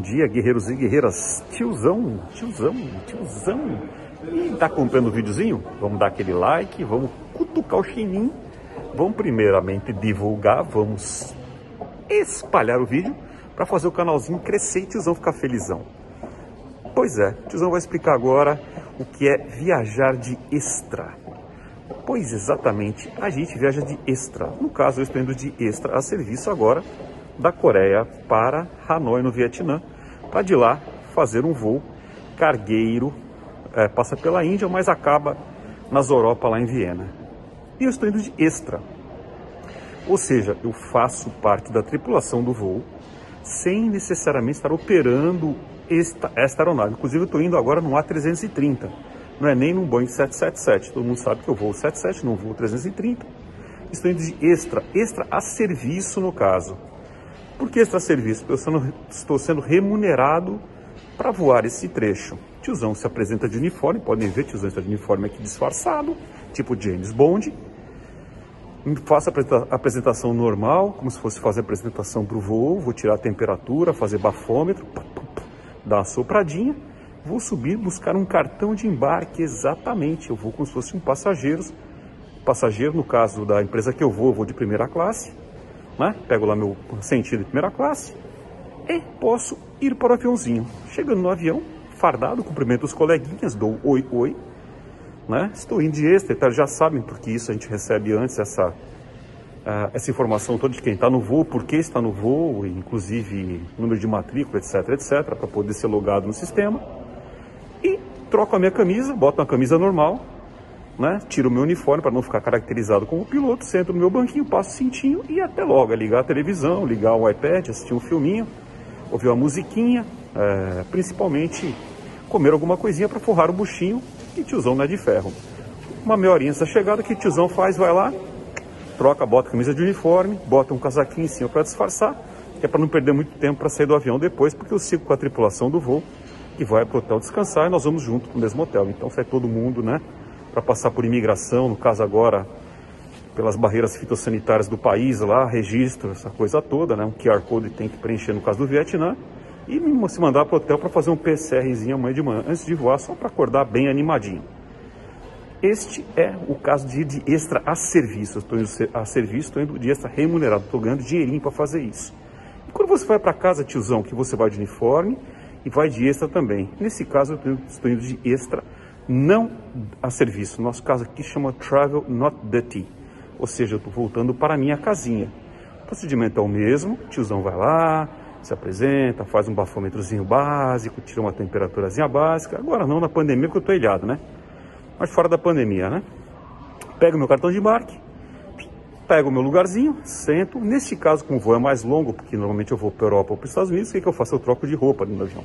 dia, guerreiros e guerreiras. Tiozão, tiozão, tiozão. E tá comprando o videozinho? Vamos dar aquele like, vamos cutucar o chininho. Vamos primeiramente divulgar, vamos espalhar o vídeo para fazer o canalzinho crescer e tiozão ficar felizão. Pois é, tiozão vai explicar agora o que é viajar de extra. Pois exatamente, a gente viaja de extra. No caso, eu estou indo de extra a serviço agora da Coreia para Hanoi, no Vietnã, para de lá fazer um voo cargueiro, é, passa pela Índia, mas acaba nas Europa, lá em Viena. E eu estou indo de extra. Ou seja, eu faço parte da tripulação do voo sem necessariamente estar operando esta, esta aeronave. Inclusive, eu estou indo agora no A330, não é nem num Boeing 777. Todo mundo sabe que eu vou 77, não vou 330. Estou indo de extra, extra a serviço no caso. Por que extra serviço? Porque eu sendo, estou sendo remunerado para voar esse trecho. Tiozão se apresenta de uniforme, podem ver, tiozão está de uniforme aqui disfarçado, tipo James Bond. Faço a apresentação normal, como se fosse fazer a apresentação para o voo, vou tirar a temperatura, fazer bafômetro, dar uma sopradinha, vou subir, buscar um cartão de embarque, exatamente, eu vou como se fosse um passageiro, passageiro, no caso da empresa que eu vou, eu vou de primeira classe, né? Pego lá meu sentido de primeira classe e posso ir para o aviãozinho. Chegando no avião, fardado, cumprimento os coleguinhas, dou oi, oi, né? Estou indo de extra, então já sabem porque isso a gente recebe antes essa, uh, essa informação toda de quem está no voo, por que está no voo, inclusive número de matrícula, etc, etc, para poder ser logado no sistema. E troco a minha camisa, boto uma camisa normal, né? Tiro o meu uniforme para não ficar caracterizado como piloto, sento no meu banquinho, passo o cintinho e até logo. É ligar a televisão, ligar o iPad, assistir um filminho, ouvir uma musiquinha, é, principalmente comer alguma coisinha para forrar o buchinho e tiozão não é de ferro. Uma meia horinha essa chegada que tiozão faz, vai lá, troca, bota a camisa de uniforme, bota um casaquinho em cima para disfarçar, que é para não perder muito tempo para sair do avião depois, porque eu sigo com a tripulação do voo que vai para o hotel descansar e nós vamos junto no mesmo hotel. Então sai todo mundo, né? Para passar por imigração, no caso agora pelas barreiras fitossanitárias do país lá, registro, essa coisa toda, né? Um QR Code tem que preencher no caso do Vietnã e se mandar para o hotel para fazer um PCRzinho amanhã de manhã, antes de voar, só para acordar bem animadinho. Este é o caso de ir de extra a serviço. Estou indo a serviço, estou indo de extra remunerado, estou ganhando dinheirinho para fazer isso. E quando você vai para casa, tiozão, que você vai de uniforme e vai de extra também. Nesse caso, eu estou indo de extra não a serviço. Nosso caso aqui chama Travel Not Duty, ou seja, eu estou voltando para a minha casinha. O procedimento é o mesmo, o tiozão vai lá, se apresenta, faz um bafômetrozinho básico, tira uma temperaturazinha básica. Agora não na pandemia, porque eu estou ilhado, né? Mas fora da pandemia, né? Pego meu cartão de embarque, pego o meu lugarzinho, sento. Neste caso, como o voo é mais longo, porque normalmente eu vou para a Europa ou para os Estados Unidos, o que, que eu faço? Eu troco de roupa no avião.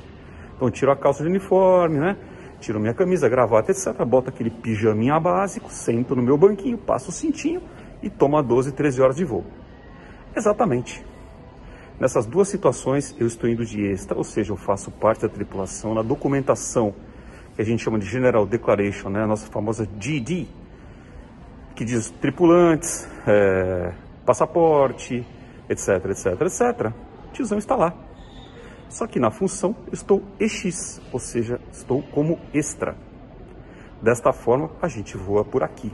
Então, tiro a calça de uniforme, né? Tiro minha camisa, gravata, etc. Boto aquele pijaminha básico, sento no meu banquinho, passo o cintinho e tomo 12, 13 horas de voo. Exatamente. Nessas duas situações eu estou indo de extra, ou seja, eu faço parte da tripulação na documentação que a gente chama de General Declaration, né? a nossa famosa GD, que diz tripulantes, é, passaporte, etc, etc, etc. O tiozão está lá. Só que na função estou EX, ou seja, estou como extra. Desta forma, a gente voa por aqui.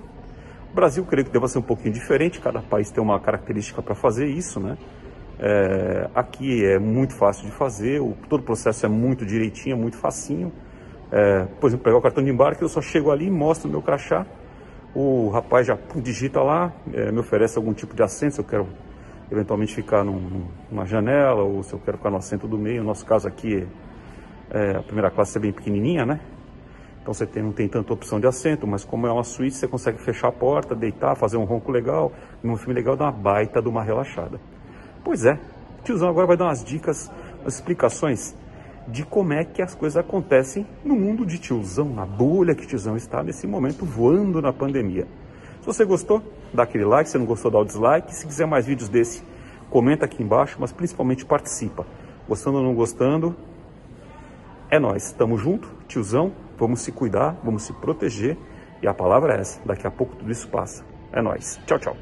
O Brasil, creio que deva ser um pouquinho diferente, cada país tem uma característica para fazer isso, né? É, aqui é muito fácil de fazer, o, todo o processo é muito direitinho, é muito facinho. É, por exemplo, pegar o cartão de embarque, eu só chego ali, mostro o meu crachá, o rapaz já digita lá, é, me oferece algum tipo de assento, se eu quero eventualmente ficar num, numa janela ou se eu quero ficar no assento do meio. No nosso caso aqui, é, a primeira classe é bem pequenininha, né? Então você tem, não tem tanta opção de assento, mas como é uma suíte, você consegue fechar a porta, deitar, fazer um ronco legal, num filme legal, dar uma baita de uma relaxada. Pois é, o tiozão agora vai dar umas dicas, umas explicações de como é que as coisas acontecem no mundo de tiozão, na bolha que tiozão está nesse momento voando na pandemia. Se você gostou, dá aquele like, se não gostou, dá o dislike. Se quiser mais vídeos desse, comenta aqui embaixo, mas principalmente participa. Gostando ou não gostando, é nós. Tamo junto, tiozão. Vamos se cuidar, vamos se proteger. E a palavra é essa. Daqui a pouco tudo isso passa. É nós. Tchau, tchau.